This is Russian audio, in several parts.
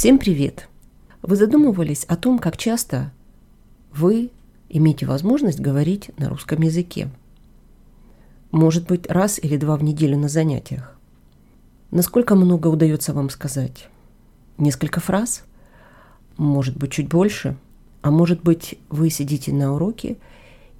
Всем привет! Вы задумывались о том, как часто вы имеете возможность говорить на русском языке? Может быть, раз или два в неделю на занятиях? Насколько много удается вам сказать? Несколько фраз? Может быть, чуть больше? А может быть, вы сидите на уроке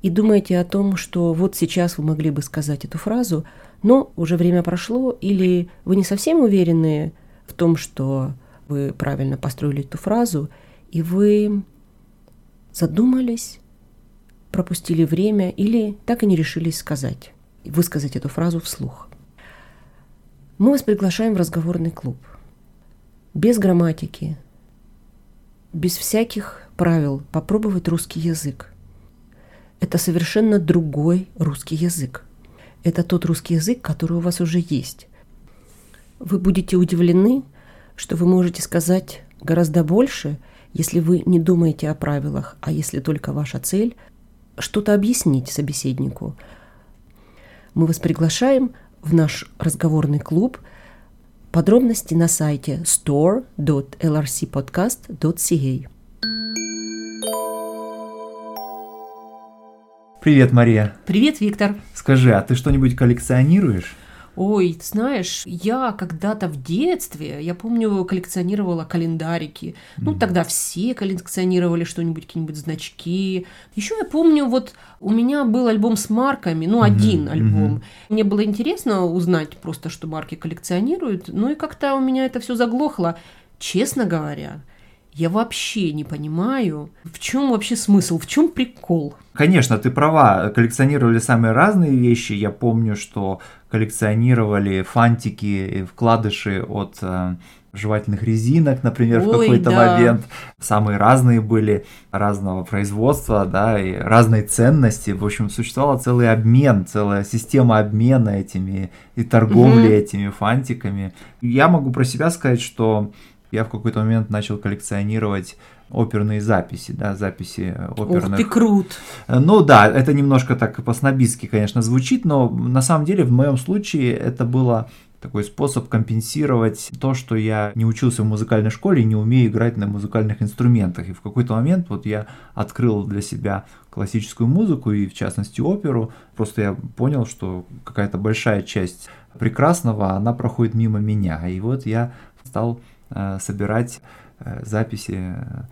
и думаете о том, что вот сейчас вы могли бы сказать эту фразу, но уже время прошло, или вы не совсем уверены в том, что вы правильно построили эту фразу, и вы задумались, пропустили время или так и не решились сказать, высказать эту фразу вслух. Мы вас приглашаем в разговорный клуб. Без грамматики, без всяких правил попробовать русский язык. Это совершенно другой русский язык. Это тот русский язык, который у вас уже есть. Вы будете удивлены, что вы можете сказать гораздо больше, если вы не думаете о правилах, а если только ваша цель – что-то объяснить собеседнику. Мы вас приглашаем в наш разговорный клуб. Подробности на сайте store.lrcpodcast.ca. Привет, Мария. Привет, Виктор. Скажи, а ты что-нибудь коллекционируешь? Ой, знаешь, я когда-то в детстве, я помню, коллекционировала календарики. Ну, тогда все коллекционировали что-нибудь, какие-нибудь значки. Еще я помню, вот у меня был альбом с марками, ну, один mm-hmm. альбом. Mm-hmm. Мне было интересно узнать просто, что марки коллекционируют. Ну, и как-то у меня это все заглохло. Честно говоря, я вообще не понимаю, в чем вообще смысл, в чем прикол. Конечно, ты права, коллекционировали самые разные вещи. Я помню, что коллекционировали фантики вкладыши от э, жевательных резинок, например, Ой, в какой-то да. момент. Самые разные были, разного производства, да, и разной ценности. В общем, существовал целый обмен, целая система обмена этими и торговли угу. этими фантиками. Я могу про себя сказать, что я в какой-то момент начал коллекционировать оперные записи, да, записи оперных. Ух ты, крут! Ну да, это немножко так по-снобистски, конечно, звучит, но на самом деле в моем случае это было такой способ компенсировать то, что я не учился в музыкальной школе и не умею играть на музыкальных инструментах. И в какой-то момент вот я открыл для себя классическую музыку и в частности оперу. Просто я понял, что какая-то большая часть прекрасного, она проходит мимо меня. И вот я стал Э, собирать э, записи э,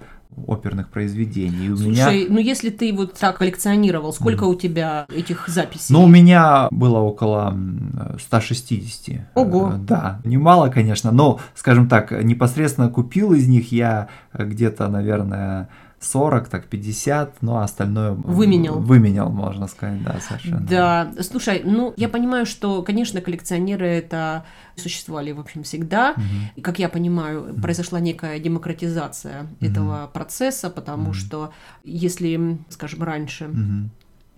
оперных произведений. И у Слушай, меня... ну если ты вот так коллекционировал, сколько mm. у тебя этих записей? Ну, у меня было около 160. Ого! Да, немало, конечно, но, скажем так, непосредственно купил из них я где-то, наверное, 40, так 50, ну а остальное выменял. Выменял, можно сказать, да, совершенно. Да, слушай, ну я понимаю, что, конечно, коллекционеры это существовали, в общем, всегда. Угу. И, как я понимаю, произошла некая демократизация угу. этого процесса, потому угу. что если, скажем, раньше угу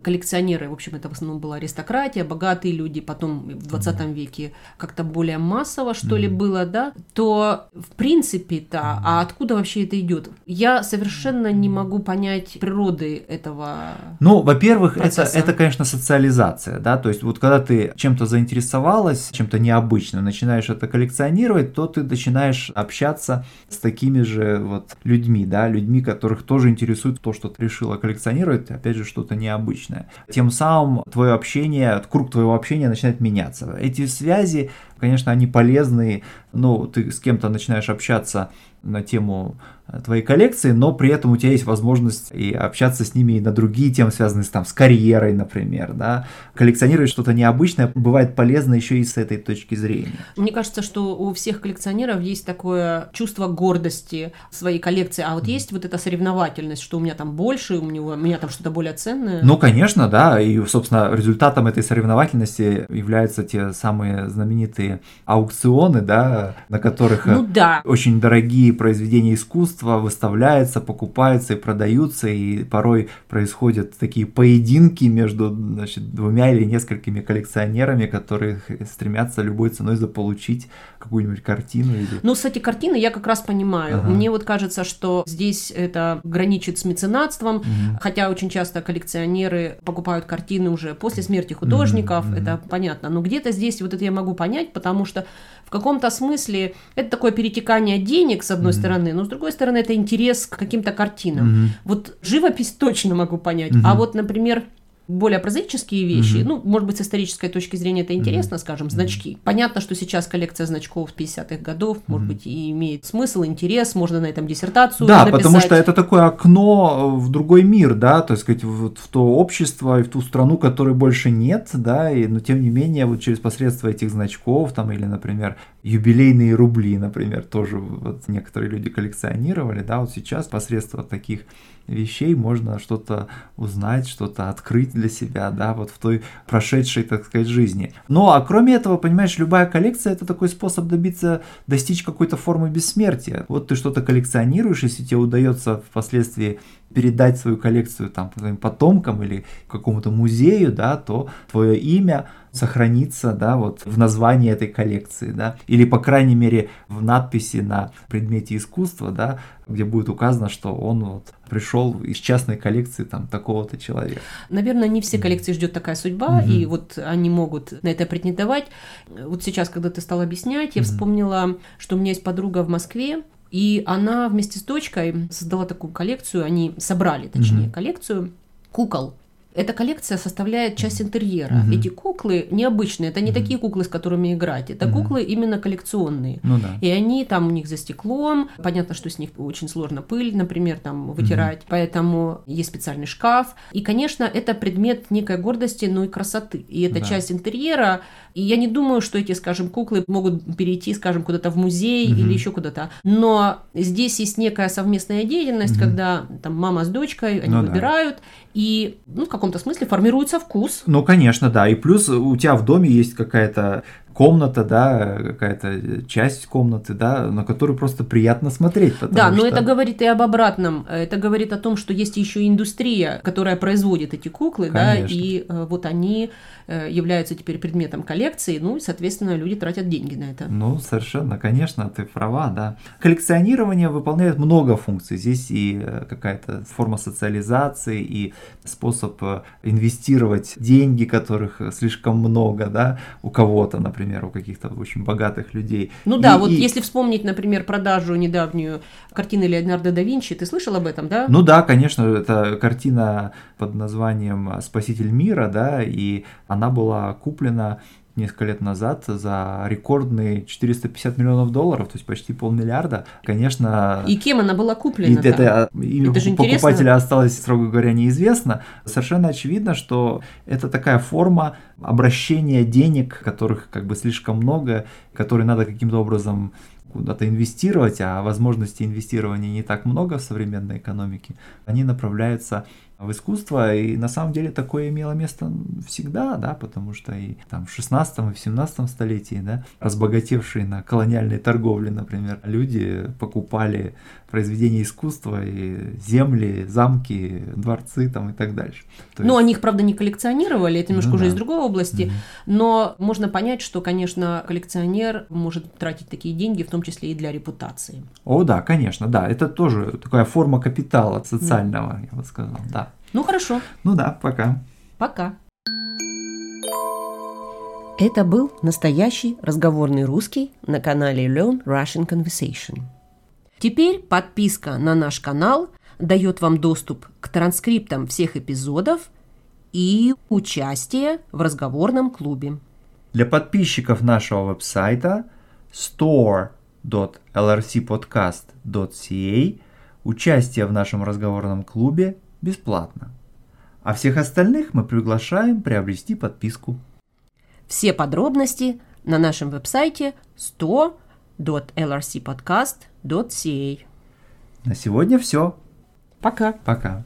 коллекционеры, в общем, это в основном была аристократия, богатые люди, потом в 20 mm-hmm. веке как-то более массово, что mm-hmm. ли, было, да, то, в принципе-то, а откуда вообще это идет? Я совершенно не могу понять природы этого Ну, во-первых, это, это, конечно, социализация, да, то есть вот когда ты чем-то заинтересовалась, чем-то необычным, начинаешь это коллекционировать, то ты начинаешь общаться с такими же вот людьми, да, людьми, которых тоже интересует то, что ты решила коллекционировать, опять же, что-то необычное личное. Тем самым твое общение, круг твоего общения начинает меняться. Эти связи, конечно, они полезны, но ты с кем-то начинаешь общаться на тему твоей коллекции, но при этом у тебя есть возможность и общаться с ними и на другие темы, связанные с, там, с карьерой, например, да. Коллекционировать что-то необычное бывает полезно еще и с этой точки зрения. Мне кажется, что у всех коллекционеров есть такое чувство гордости своей коллекции, а вот mm. есть вот эта соревновательность, что у меня там больше, у меня, у меня там что-то более ценное. Ну, конечно, да, и, собственно, результатом этой соревновательности являются те самые знаменитые аукционы, да, на которых ну, да. очень дорогие произведения искусства искусства выставляются, покупаются и продаются, и порой происходят такие поединки между значит, двумя или несколькими коллекционерами, которые стремятся любой ценой заполучить какую-нибудь картину. Или... Ну, кстати, картины я как раз понимаю. Ага. Мне вот кажется, что здесь это граничит с меценатством, угу. хотя очень часто коллекционеры покупают картины уже после смерти художников, угу. это понятно. Но где-то здесь вот это я могу понять, потому что в каком-то смысле это такое перетекание денег, с одной mm-hmm. стороны, но с другой стороны это интерес к каким-то картинам. Mm-hmm. Вот живопись точно могу понять, mm-hmm. а вот, например, более прозаические вещи, mm-hmm. ну, может быть, с исторической точки зрения это интересно, mm-hmm. скажем, значки. Понятно, что сейчас коллекция значков 50-х годов, mm-hmm. может быть, и имеет смысл, интерес, можно на этом диссертацию Да, написать. потому что это такое окно в другой мир, да, то есть, сказать, в, в то общество и в ту страну, которой больше нет, да, и, но тем не менее, вот через посредство этих значков, там, или, например, юбилейные рубли, например, тоже вот некоторые люди коллекционировали, да, вот сейчас посредством таких вещей можно что-то узнать, что-то открыть для себя, да, вот в той прошедшей, так сказать, жизни. Ну, а кроме этого, понимаешь, любая коллекция это такой способ добиться, достичь какой-то формы бессмертия. Вот ты что-то коллекционируешь, если тебе удается впоследствии передать свою коллекцию там потомкам или какому-то музею, да, то твое имя сохранится, да, вот в названии этой коллекции, да, или по крайней мере в надписи на предмете искусства, да, где будет указано, что он вот пришел из частной коллекции там такого-то человека. Наверное, не все коллекции ждет такая судьба, mm-hmm. и вот они могут на это претендовать. Вот сейчас, когда ты стал объяснять, я mm-hmm. вспомнила, что у меня есть подруга в Москве, и она вместе с дочкой создала такую коллекцию, они собрали, точнее, mm-hmm. коллекцию кукол эта коллекция составляет часть интерьера. Угу. Эти куклы необычные, это не угу. такие куклы, с которыми играть, это угу. куклы именно коллекционные. Ну, да. И они там у них за стеклом, понятно, что с них очень сложно пыль, например, там вытирать, угу. поэтому есть специальный шкаф. И, конечно, это предмет некой гордости, но и красоты. И это да. часть интерьера. И я не думаю, что эти, скажем, куклы могут перейти, скажем, куда-то в музей угу. или еще куда-то. Но здесь есть некая совместная деятельность, угу. когда там мама с дочкой, они ну, выбирают, да. и ну, в каком-то смысле формируется вкус. Ну, конечно, да. И плюс у тебя в доме есть какая-то комната, да, какая-то часть комнаты, да, на которую просто приятно смотреть. Да, но что... это говорит и об обратном. Это говорит о том, что есть еще индустрия, которая производит эти куклы, Конечно. да, и э, вот они э, являются теперь предметом коллекции, ну и, соответственно, люди тратят деньги на это. Ну, совершенно, конечно, ты права, да. Коллекционирование выполняет много функций. Здесь и э, какая-то форма социализации, и способ инвестировать деньги, которых слишком много, да, у кого-то, например, например, у каких-то очень богатых людей. Ну и, да, вот и... если вспомнить, например, продажу недавнюю картины Леонардо да Винчи, ты слышал об этом, да? Ну да, конечно, это картина под названием «Спаситель мира», да, и она была куплена несколько лет назад за рекордные 450 миллионов долларов, то есть почти полмиллиарда. Конечно... И кем она была куплена? И это имя это покупателя интересно. осталось, строго говоря, неизвестно. Совершенно очевидно, что это такая форма обращения денег, которых как бы слишком много, которые надо каким-то образом куда-то инвестировать, а возможностей инвестирования не так много в современной экономике, они направляются в искусство, и на самом деле такое имело место всегда, да, потому что и там в 16 и в 17 столетии, да, разбогатевшие на колониальной торговле, например, люди покупали произведения искусства и земли, замки, дворцы там и так дальше. То ну, есть... они их, правда, не коллекционировали, это немножко ну, уже да. из другой области, mm-hmm. но можно понять, что, конечно, коллекционер может тратить такие деньги, в том числе и для репутации. О, да, конечно, да, это тоже такая форма капитала социального, mm. я бы сказал, да. Ну хорошо. Ну да, пока. Пока. Это был настоящий разговорный русский на канале Learn Russian Conversation. Теперь подписка на наш канал дает вам доступ к транскриптам всех эпизодов и участие в разговорном клубе. Для подписчиков нашего веб-сайта store.lrcpodcast.ca участие в нашем разговорном клубе бесплатно. А всех остальных мы приглашаем приобрести подписку. Все подробности на нашем веб-сайте 100.lrcpodcast.ca. На сегодня все. Пока. Пока.